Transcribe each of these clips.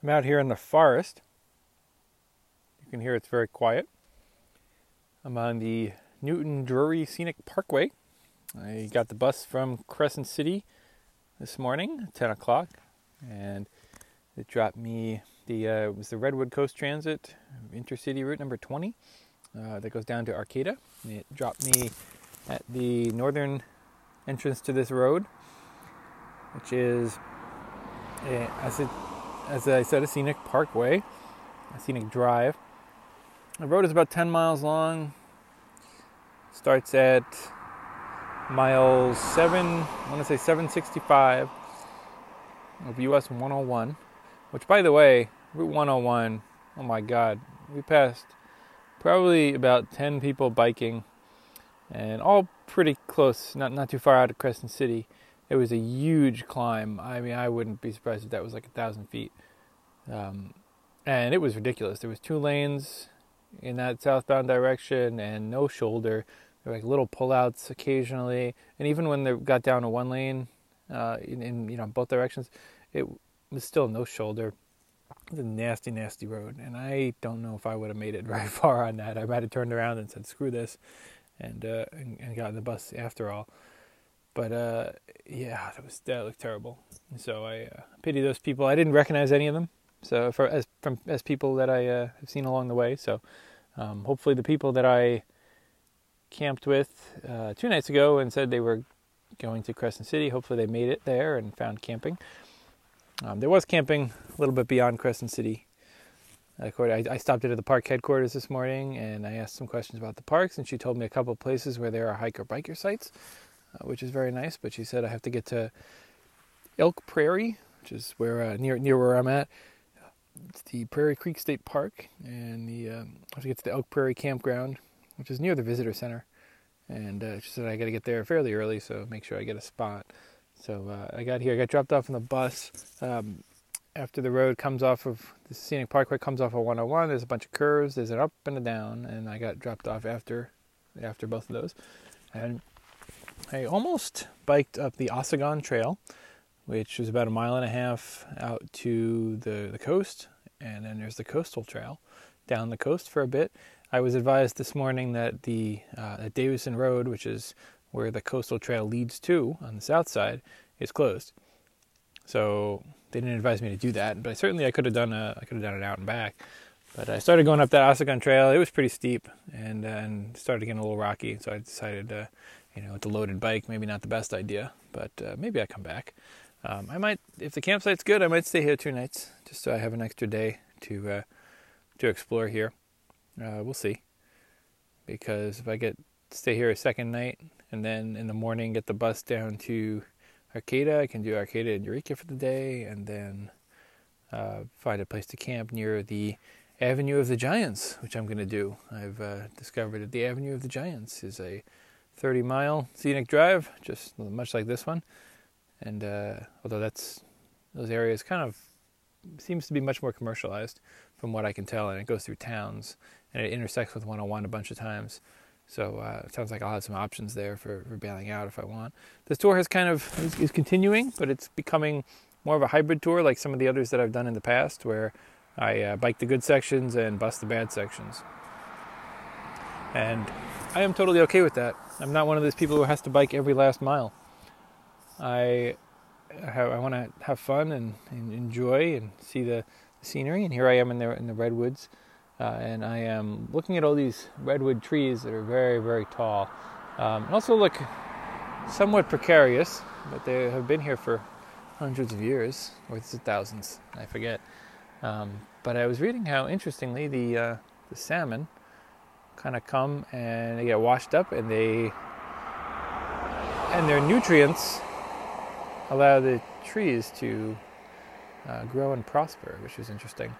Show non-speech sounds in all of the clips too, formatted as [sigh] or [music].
I'm out here in the forest. You can hear it's very quiet. I'm on the Newton Drury Scenic Parkway. I got the bus from Crescent City this morning, 10 o'clock, and it dropped me the uh, it was the Redwood Coast Transit intercity route number 20 uh, that goes down to Arcata. It dropped me at the northern entrance to this road, which is a, as it as I said, a scenic parkway, a scenic drive. The road is about 10 miles long. Starts at mile 7, I want to say 765 of US 101, which, by the way, Route 101, oh my God, we passed probably about 10 people biking and all pretty close, not, not too far out of Crescent City it was a huge climb. I mean, I wouldn't be surprised if that was like a thousand feet. Um, and it was ridiculous. There was two lanes in that southbound direction and no shoulder. There were like little pullouts occasionally, and even when they got down to one lane, uh, in, in, you know both directions, it was still no shoulder. It was a nasty, nasty road, and I don't know if I would have made it [laughs] very far on that. I might have turned around and said, "Screw this," and uh, and, and got in the bus after all. But uh, yeah, that was that looked terrible. So I uh, pity those people. I didn't recognize any of them. So for as from as people that I uh, have seen along the way. So um, hopefully the people that I camped with uh, two nights ago and said they were going to Crescent City. Hopefully they made it there and found camping. Um, there was camping a little bit beyond Crescent City. I, I stopped at the park headquarters this morning and I asked some questions about the parks, and she told me a couple places where there are hiker biker sites uh, which is very nice. But she said I have to get to Elk Prairie, which is where uh, near near where I'm at. It's the Prairie Creek State Park, and the um, I have to get to the Elk Prairie Campground, which is near the visitor center. And uh, she said I got to get there fairly early, so make sure I get a spot. So uh, I got here. I got dropped off on the bus. Um, after the road comes off of the scenic parkway comes off of 101 there's a bunch of curves there's an up and a down and i got dropped off after after both of those and I almost biked up the Ossagon Trail, which is about a mile and a half out to the, the coast, and then there's the Coastal Trail down the coast for a bit. I was advised this morning that the uh, Davison Road, which is where the Coastal Trail leads to on the south side, is closed. So they didn't advise me to do that, but certainly I could have done a I could have done it out and back. But I started going up that Ossagon Trail. It was pretty steep and and started getting a little rocky, so I decided to you know, with a loaded bike, maybe not the best idea, but uh, maybe I come back. Um, I might, if the campsite's good, I might stay here two nights just so I have an extra day to uh, to explore here. Uh, we'll see, because if I get stay here a second night and then in the morning get the bus down to Arcata, I can do Arcata and Eureka for the day, and then uh, find a place to camp near the Avenue of the Giants, which I'm going to do. I've uh, discovered that the Avenue of the Giants is a 30 mile scenic drive, just much like this one. And uh, although that's those areas kind of seems to be much more commercialized from what I can tell, and it goes through towns and it intersects with 101 a bunch of times. So uh, it sounds like I'll have some options there for, for bailing out if I want. This tour has kind of is, is, continuing, but it's becoming more of a hybrid tour, like some of the others that I've done in the past, where I uh, bike the good sections and bust the bad sections. And I am totally okay with that. I'm not one of those people who has to bike every last mile. I have, I want to have fun and, and, enjoy and see the, scenery. And here I am in the in the redwoods, uh, and I am looking at all these redwood trees that are very very tall, um, and also look somewhat precarious, but they have been here for hundreds of years, or is it thousands? I forget. Um, but I was reading how interestingly the uh, the salmon kind of come and they get washed up and they and their nutrients allow the trees to uh, grow and prosper, which is interesting.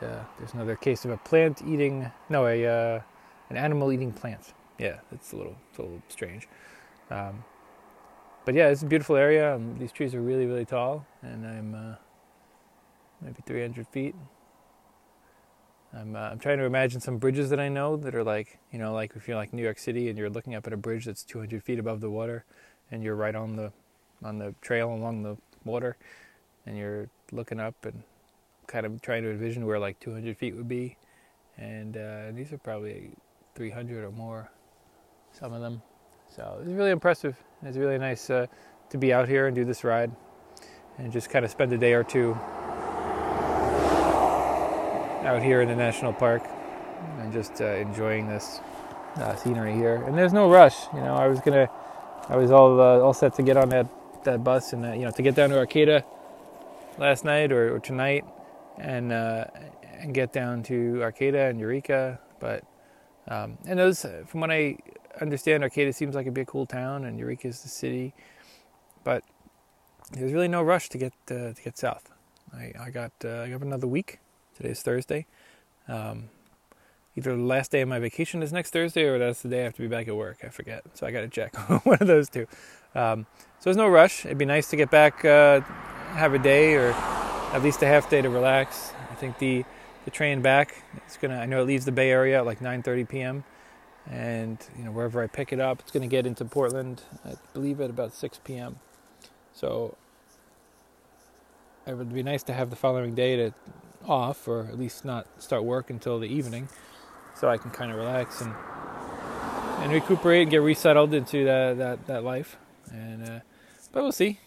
And, uh, there's another case of a plant eating, no, a uh, an animal eating plant. Yeah, it's a little, it's a little strange. Um, but yeah, it's a beautiful area. These trees are really, really tall, and I'm uh, maybe 300 feet I'm, uh, I'm trying to imagine some bridges that I know that are like, you know, like if you're like New York City and you're looking up at a bridge that's 200 feet above the water, and you're right on the on the trail along the water, and you're looking up and kind of trying to envision where like 200 feet would be, and uh, these are probably 300 or more, some of them. So it's really impressive. It's really nice uh, to be out here and do this ride, and just kind of spend a day or two out here in the national park and just uh, enjoying this uh, scenery here. And there's no rush. You know, I was gonna, I was all uh, all set to get on that that bus and uh, you know to get down to Arcata last night or, or tonight and uh, and get down to Arcata and Eureka. But um, and those, from what I understand, Arcata seems like it'd be a cool town, and Eureka is the city. But there's really no rush to get uh, to get south. I, I got I got another week. Today's Thursday. Um, either the last day of my vacation is next Thursday, or that's the day I have to be back at work. I forget, so I got to check [laughs] one of those two. Um, so there's no rush. It'd be nice to get back, uh, have a day or at least a half day to relax. I think the the train back it's gonna. I know it leaves the Bay Area at like 9:30 p.m. And you know wherever I pick it up, it's gonna get into Portland. I believe at about 6 p.m. So it would be nice to have the following day to off, or at least not start work until the evening, so I can kind of relax and and recuperate and get resettled into that that, that life. And uh, but we'll see.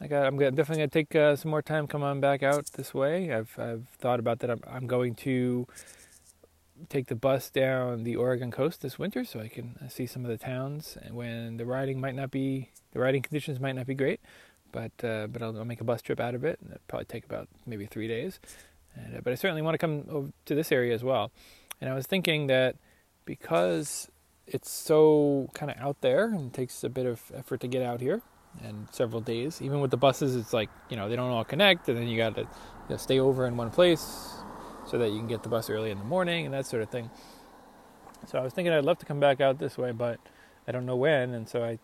I got. I'm definitely gonna take uh, some more time. Come on back out this way. I've I've thought about that. I'm I'm going to take the bus down the Oregon coast this winter, so I can uh, see some of the towns. And when the riding might not be, the riding conditions might not be great, but uh, but I'll, I'll, make a bus trip out of it. And it'll probably take about maybe three days. And, uh, but I certainly want to come to this area as well. And I was thinking that because it's so kind of out there and takes a bit of effort to get out here and several days. Even with the buses, it's like you know they don't all connect, and then you got to you know, stay over in one place so that you can get the bus early in the morning and that sort of thing. So I was thinking I'd love to come back out this way, but I don't know when, and so I,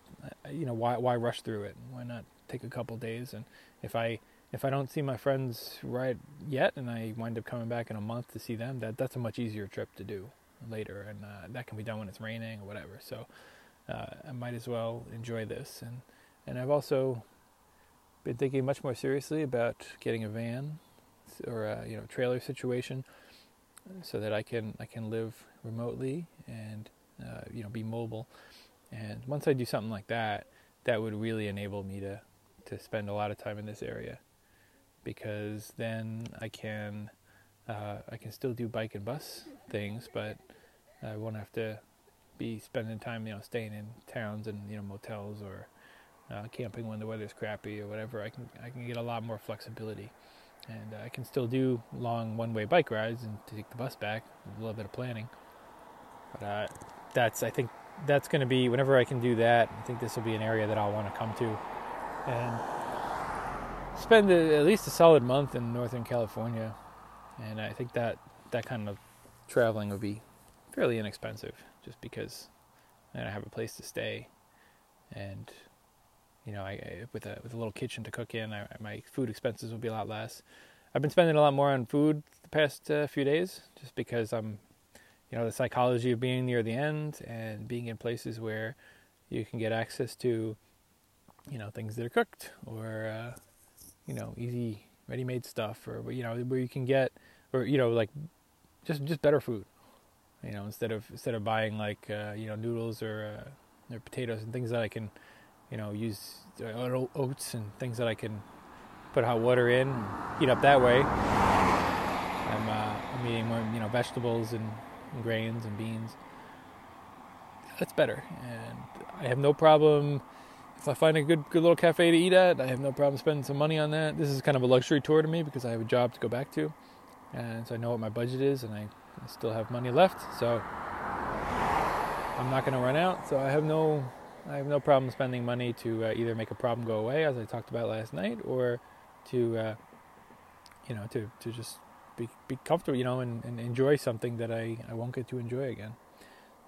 you know, why why rush through it? Why not take a couple days? And if I if I don't see my friends right yet, and I wind up coming back in a month to see them, that that's a much easier trip to do later, and uh, that can be done when it's raining or whatever. So uh, I might as well enjoy this and and I've also been thinking much more seriously about getting a van or a you know trailer situation so that I can I can live remotely and uh, you know be mobile. And once I do something like that, that would really enable me to to spend a lot of time in this area because then I can uh, I can still do bike and bus things, but I won't have to be spending time you know staying in towns and you know motels or uh, camping when the weather's crappy or whatever, I can I can get a lot more flexibility, and uh, I can still do long one-way bike rides and take the bus back a little bit of planning. But uh, that's I think that's going to be whenever I can do that. I think this will be an area that I'll want to come to, and spend a, at least a solid month in Northern California, and I think that that kind of traveling would be fairly inexpensive, just because I have a place to stay, and you know, I, with a with a little kitchen to cook in, I, my food expenses will be a lot less. I've been spending a lot more on food the past uh, few days, just because I'm, you know, the psychology of being near the end and being in places where you can get access to, you know, things that are cooked or, uh, you know, easy ready-made stuff, or you know, where you can get, or you know, like just just better food, you know, instead of instead of buying like uh, you know noodles or uh, or potatoes and things that I can you know, use oats and things that I can put hot water in and heat up that way. I'm, uh, I'm eating more, you know, vegetables and, and, grains and beans. That's better, and I have no problem if I find a good, good little cafe to eat at. I have no problem spending some money on that. This is kind of a luxury tour to me because I have a job to go back to, and so I know what my budget is, and I, still have money left. So I'm not going to run out. So I have no I have no problem spending money to uh, either make a problem go away, as I talked about last night, or to, uh, you know, to, to just be, be comfortable, you know, and, and enjoy something that I, I won't get to enjoy again.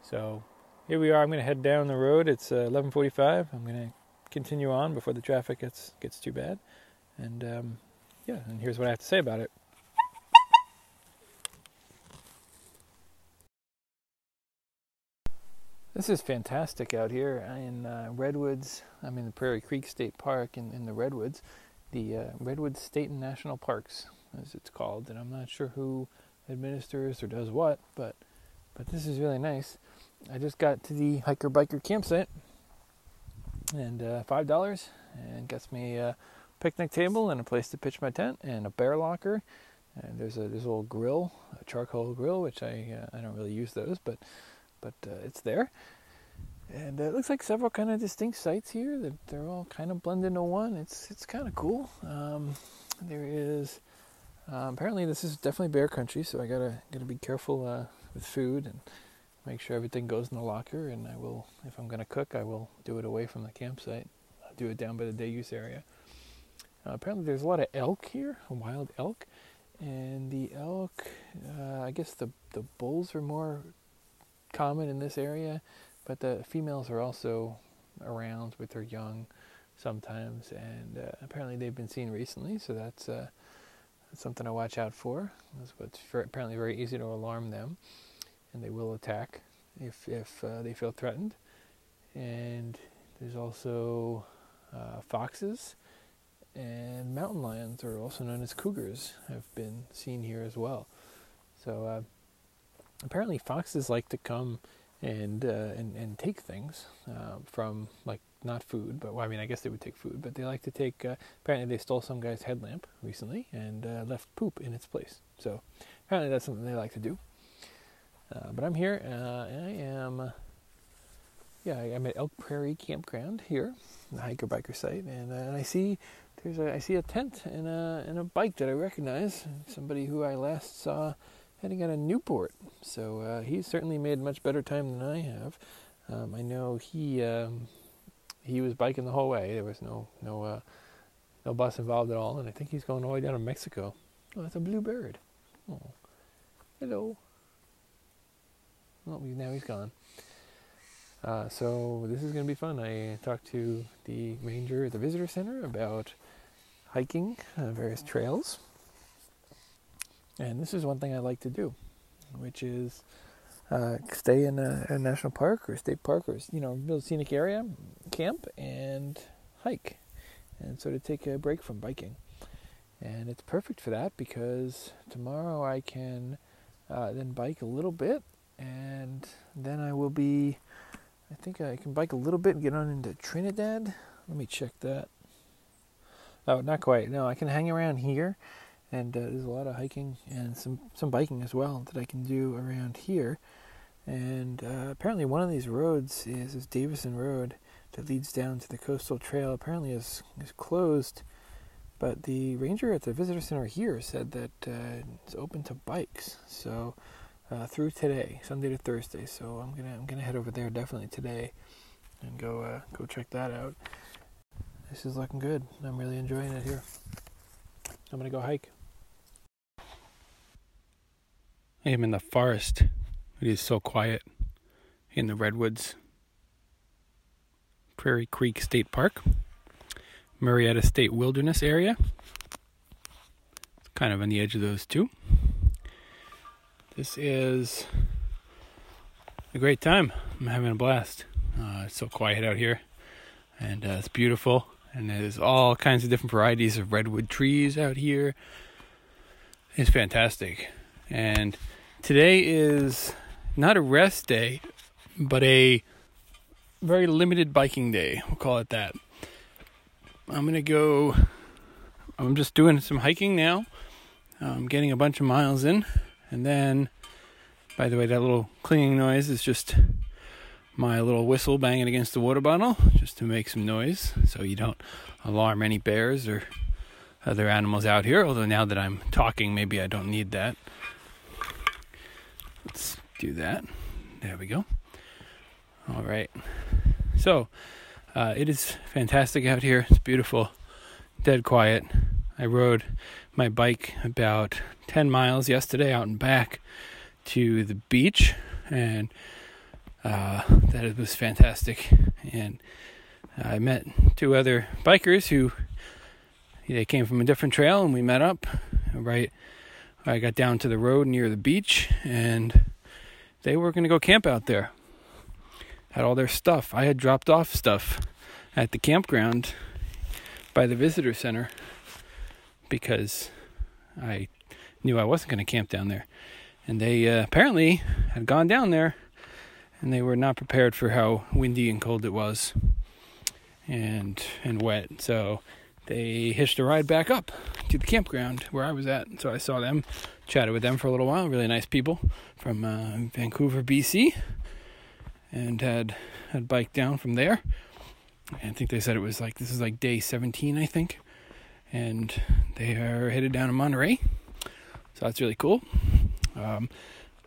So here we are. I'm going to head down the road. It's uh, 11:45. I'm going to continue on before the traffic gets gets too bad. And um, yeah, and here's what I have to say about it. This is fantastic out here in uh, Redwoods. I'm in the Prairie Creek State Park in, in the Redwoods, the uh, State and National Parks, as it's called, and I'm not sure who administers or does what, but but this is really nice. I just got to the hiker biker campsite, and uh, five dollars, and gets me a picnic table and a place to pitch my tent, and a bear locker. And there's a there's a little grill, a charcoal grill, which I uh, I don't really use those, but but uh, it's there. And it looks like several kind of distinct sites here that they're all kind of blend into one. It's it's kind of cool. Um, there is um, apparently this is definitely bear country, so I gotta gotta be careful uh, with food and make sure everything goes in the locker. And I will, if I'm gonna cook, I will do it away from the campsite. I'll do it down by the day use area. Uh, apparently there's a lot of elk here, wild elk, and the elk. Uh, I guess the the bulls are more common in this area but the females are also around with their young sometimes, and uh, apparently they've been seen recently, so that's, uh, that's something to watch out for. It's apparently very easy to alarm them, and they will attack if if uh, they feel threatened. And there's also uh, foxes and mountain lions, or also known as cougars, have been seen here as well. So uh, apparently foxes like to come and uh, and and take things uh, from like not food, but well, I mean I guess they would take food, but they like to take. Uh, apparently, they stole some guy's headlamp recently and left poop in its place. So apparently, that's something they like to do. Uh, but I'm here. Uh, I am. yeah, I'm at Elk Prairie Campground here, the hiker biker site, and, and I see there's a I see a tent and a and a bike that I recognize. Somebody who I last saw heading out of Newport. So uh, he's certainly made much better time than I have. Um, I know he um, he was biking the whole way. There was no no uh, no bus involved at all, and I think he's going all the way down to Mexico. Oh, that's a blue bird. Oh, hello. Well, now he's gone. Uh, so this is going to be fun. I talked to the ranger at the visitor center about hiking uh, various trails and this is one thing I like to do, which is uh, stay in a, a, national park or state park or you know real scenic area, camp and hike, and sort of take a break from biking. And it's perfect for that because tomorrow I can uh, then bike a little bit, and then I will be. I think I can bike a little bit and get on into Trinidad. Let me check that. Oh, not quite. No, I can hang around here and uh, there's a lot of hiking and some some biking as well that I can do around here. And uh, apparently, one of these roads is, is Davison Road that leads down to the coastal trail. Apparently, is is closed, but the ranger at the visitor center here said that uh, it's open to bikes. So uh, through today, Sunday to Thursday. So I'm gonna I'm gonna head over there definitely today and go uh, go check that out. This is looking good. I'm really enjoying it here. I'm gonna go hike. I am in the forest. It is so quiet in the redwoods. Prairie Creek State Park, Marietta State Wilderness Area. It's kind of on the edge of those two. This is a great time. I'm having a blast. Uh, it's so quiet out here, and uh, it's beautiful. And there's all kinds of different varieties of redwood trees out here. It's fantastic. And Today is not a rest day, but a very limited biking day. We'll call it that. I'm to go, I'm just doing some hiking now. I'm getting a bunch of miles in. And then, by the way, that little clinging noise is just my little whistle banging against the water bottle just to make some noise so you don't alarm any bears or other animals out here. Although now that I'm talking, maybe I don't need that. Let's do that. There we go. All right. So, uh, it is fantastic out here. It's beautiful, dead quiet. I rode my bike about 10 miles yesterday out and back to the beach, and uh, that was fantastic. And I met two other bikers who they came from a different trail, and we met up right I got down to the road near the beach and they were going to go camp out there. Had all their stuff. I had dropped off stuff at the campground by the visitor center because I knew I wasn't going to camp down there. And they uh, apparently had gone down there and they were not prepared for how windy and cold it was and and wet. So they hitched a ride back up to the campground where I was at. So I saw them, chatted with them for a little while. Really nice people from uh, Vancouver, BC, and had had biked down from there. I think they said it was like this is like day 17, I think, and they are headed down to Monterey. So that's really cool. Um,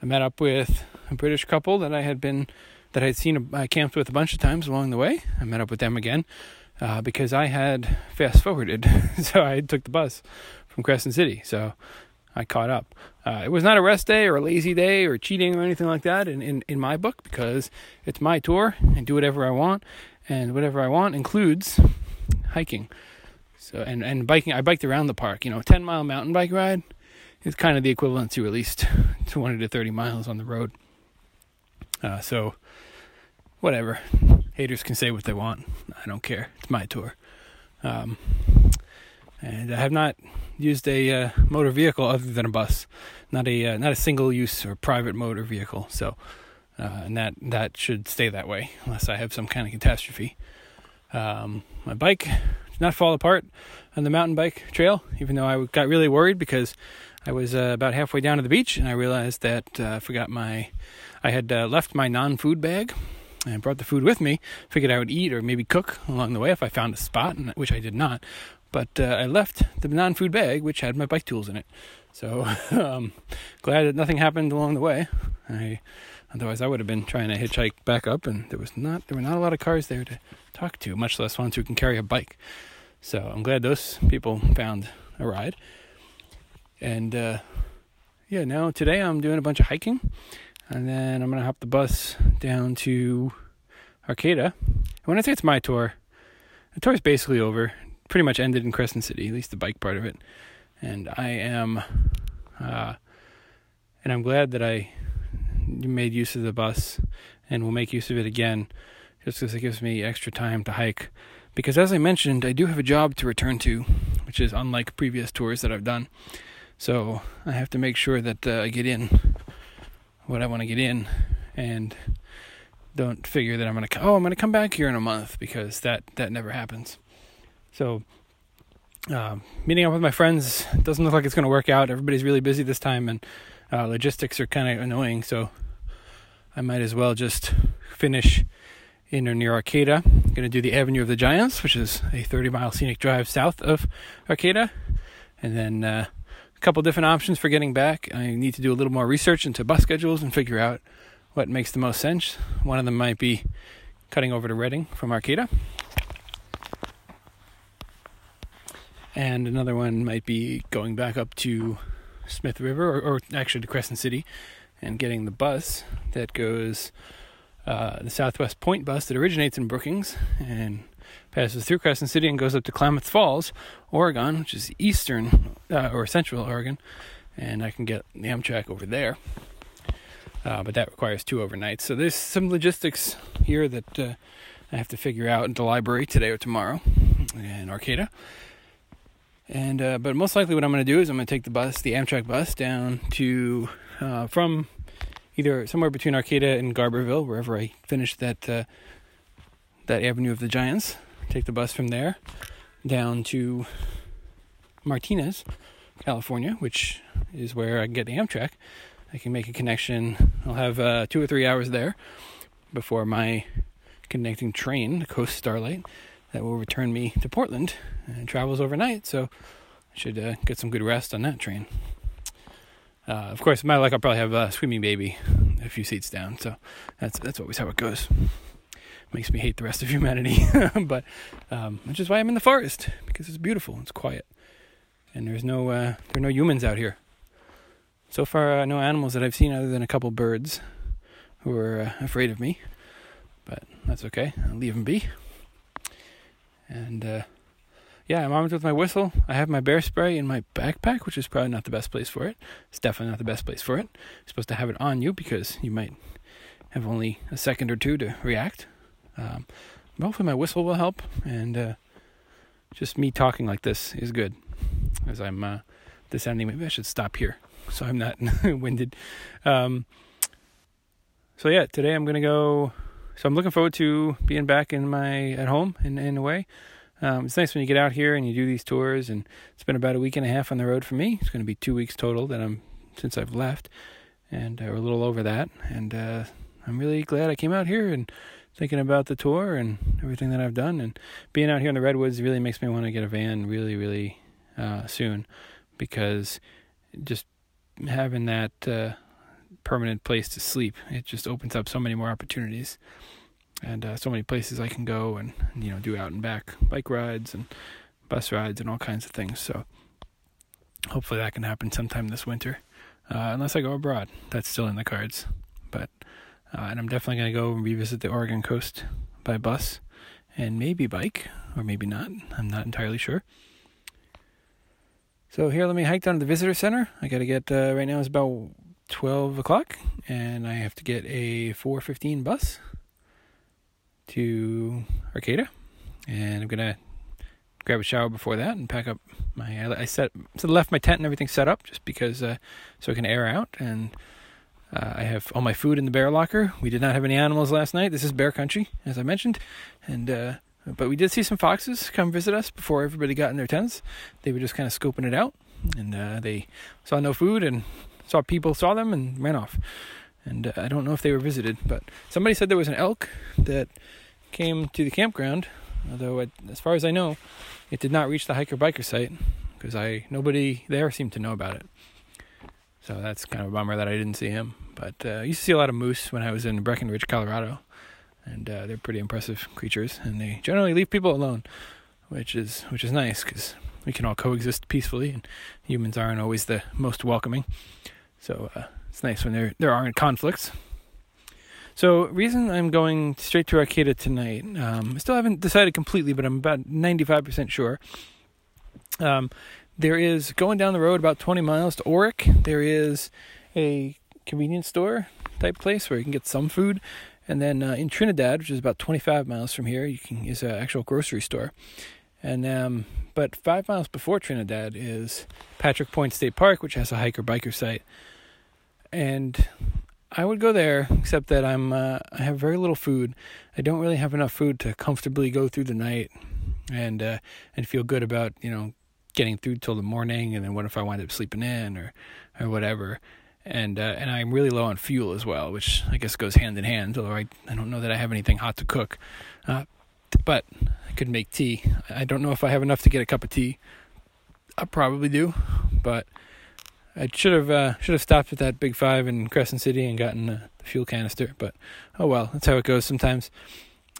I met up with a British couple that I had been that I had seen I camped with a bunch of times along the way. I met up with them again uh, because I had fast forwarded, [laughs] so I took the bus from Crescent City. So I caught up. Uh, it was not a rest day or a lazy day or cheating or anything like that in, in, in my book because it's my tour and do whatever I want, and whatever I want includes hiking. So and and biking. I biked around the park. You know, ten mile mountain bike ride is kind of the equivalent to at least [laughs] 20 to 30 miles on the road. Uh, so, whatever. Haters can say what they want. I don't care. It's my tour. Um, and I have not used a uh, motor vehicle other than a bus, not a uh, not a single use or private motor vehicle. So, uh, and that that should stay that way unless I have some kind of catastrophe. Um, my bike not fall apart on the mountain bike trail, even though I got really worried because I was uh, about halfway down to the beach and I realized that uh, I forgot my, I had uh, left my non food bag and brought the food with me. Figured I would eat or maybe cook along the way if I found a spot, which I did not. But uh, I left the non food bag, which had my bike tools in it. So [laughs] um, glad that nothing happened along the way. I, otherwise, I would have been trying to hitchhike back up, and there was not there were not a lot of cars there to talk to, much less ones who can carry a bike. So I'm glad those people found a ride. And uh, yeah, now today I'm doing a bunch of hiking, and then I'm gonna hop the bus down to Arcata. And when I say it's my tour, the tour is basically over. Pretty much ended in Crescent City, at least the bike part of it. And I am, uh, and I'm glad that I made use of the bus, and will make use of it again, just because it gives me extra time to hike. Because as I mentioned, I do have a job to return to, which is unlike previous tours that I've done. So I have to make sure that uh, I get in what I want to get in, and don't figure that I'm gonna oh I'm gonna come back here in a month because that that never happens. So uh, meeting up with my friends doesn't look like it's gonna work out. Everybody's really busy this time, and uh, logistics are kind of annoying. So I might as well just finish in or near Arcata. I'm gonna do the Avenue of the Giants, which is a 30 mile scenic drive south of Arcata, and then. Uh, a couple different options for getting back. I need to do a little more research into bus schedules and figure out what makes the most sense. One of them might be cutting over to Redding from Arcata. And another one might be going back up to Smith River, or, or actually to Crescent City, and getting the bus that goes, uh, the Southwest Point bus that originates in Brookings and passes through Crescent City and goes up to Klamath Falls, Oregon, which is eastern uh, or central Oregon, and I can get the Amtrak over there. Uh, but that requires two overnights. So there's some logistics here that uh, I have to figure out at the library today or tomorrow in Arcata. And uh, but most likely, what I'm going to do is I'm going to take the bus, the Amtrak bus, down to uh, from either somewhere between Arcata and Garberville, wherever I finish that uh, that Avenue of the Giants. Take the bus from there down to Martinez, California, which is where I can get the Amtrak. I can make a connection. I'll have uh, two or three hours there before my connecting train, the Coast Starlight, that will return me to Portland and travels overnight. So I should uh, get some good rest on that train. Uh, of course, my luck, I'll probably have a swimming baby a few seats down. So that's that's always how it goes. Makes me hate the rest of humanity, [laughs] but um, which is why I'm in the forest because it's beautiful, it's quiet, and there's no uh, there are no humans out here. So far, uh, no animals that I've seen other than a couple birds who are uh, afraid of me. But that's okay. I'll leave them be. And uh, yeah, I'm armed with my whistle. I have my bear spray in my backpack, which is probably not the best place for it. It's definitely not the best place for it. You're supposed to have it on you because you might have only a second or two to react. Um, hopefully, my whistle will help. And uh, just me talking like this is good. As I'm uh, descending, maybe I should stop here so I'm not [laughs] winded. Um, so yeah, today I'm gonna go. So I'm looking forward to being back in my at home in in a way. Um, it's nice when you get out here and you do these tours, and it's been about a week and a half on the road for me. It's going to be two weeks total that I'm since I've left, and uh, a little over that. And uh, I'm really glad I came out here and thinking about the tour and everything that I've done. And being out here in the redwoods really makes me want to get a van really, really uh, soon because just having that uh, permanent place to sleep it just opens up so many more opportunities and uh, so many places I can go and you know do out and back bike rides and bus rides and all kinds of things. So hopefully that can happen sometime this winter, uh, unless I go abroad. That's still in the cards, but uh, and I'm definitely gonna go and revisit the Oregon coast by bus and maybe bike or maybe not. I'm not entirely sure. So here, let me hike down to the visitor center. I got to get uh, right now. It's about twelve o'clock, and I have to get a four fifteen bus to Arcata, and I'm gonna grab a shower before that and pack up my. I set so left my tent and everything set up just because uh, so I can air out and. Uh, I have all my food in the bear locker. We did not have any animals last night. This is bear country, as I mentioned, and uh, but we did see some foxes come visit us before everybody got in their tents. They were just kind of scoping it out, and uh, they saw no food and saw people saw them and ran off. And uh, I don't know if they were visited, but somebody said there was an elk that came to the campground, although it, as far as I know, it did not reach the hiker biker site because I nobody there seemed to know about it. So that's kind of a bummer that I didn't see him. But uh, I used to see a lot of moose when I was in Breckenridge, Colorado, and uh, they're pretty impressive creatures, and they generally leave people alone, which is which is nice because we can all coexist peacefully, and humans aren't always the most welcoming. So uh, it's nice when there there aren't conflicts. So, reason I'm going straight to Arcata tonight, um, I still haven't decided completely, but I'm about 95% sure. Um, there is going down the road about 20 miles to Orick. There is a convenience store type place where you can get some food, and then uh, in Trinidad, which is about 25 miles from here, you can is an actual grocery store. And um, but five miles before Trinidad is Patrick Point State Park, which has a hiker biker site. And I would go there, except that I'm uh, I have very little food. I don't really have enough food to comfortably go through the night, and uh, and feel good about you know getting through till the morning. And then what if I wind up sleeping in or or whatever? And uh, and I'm really low on fuel as well, which I guess goes hand in hand. Although I I don't know that I have anything hot to cook, uh, but I could make tea. I don't know if I have enough to get a cup of tea. I probably do, but I should have uh, should have stopped at that Big Five in Crescent City and gotten uh, the fuel canister. But oh well, that's how it goes sometimes.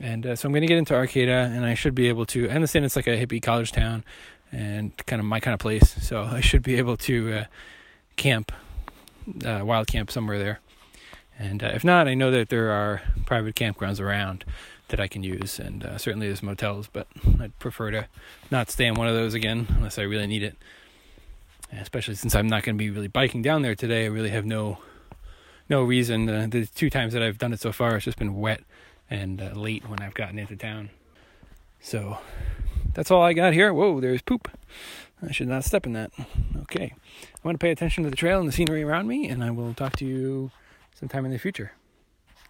And uh, so I'm going to get into Arcata, and I should be able to. I understand it's like a hippie college town, and kind of my kind of place. So [laughs] I should be able to uh, camp, uh, wild camp somewhere there. And uh, if not, I know that there are private campgrounds around that I can use, and certainly there's motels. But I'd prefer to not stay in one of those again unless I really need it especially since I'm not going to be really biking down there today. I really have no no reason. Uh, the two times that I've done it so far, it's just been wet and uh, late when I've gotten into town. So that's all I got here. Whoa, there's poop. I should not step in that. Okay. I want to pay attention to the trail and the scenery around me, and I will talk to you sometime in the future.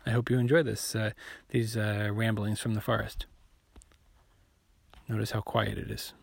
I hope you enjoy this, uh, these uh, ramblings from the forest. Notice how quiet it is.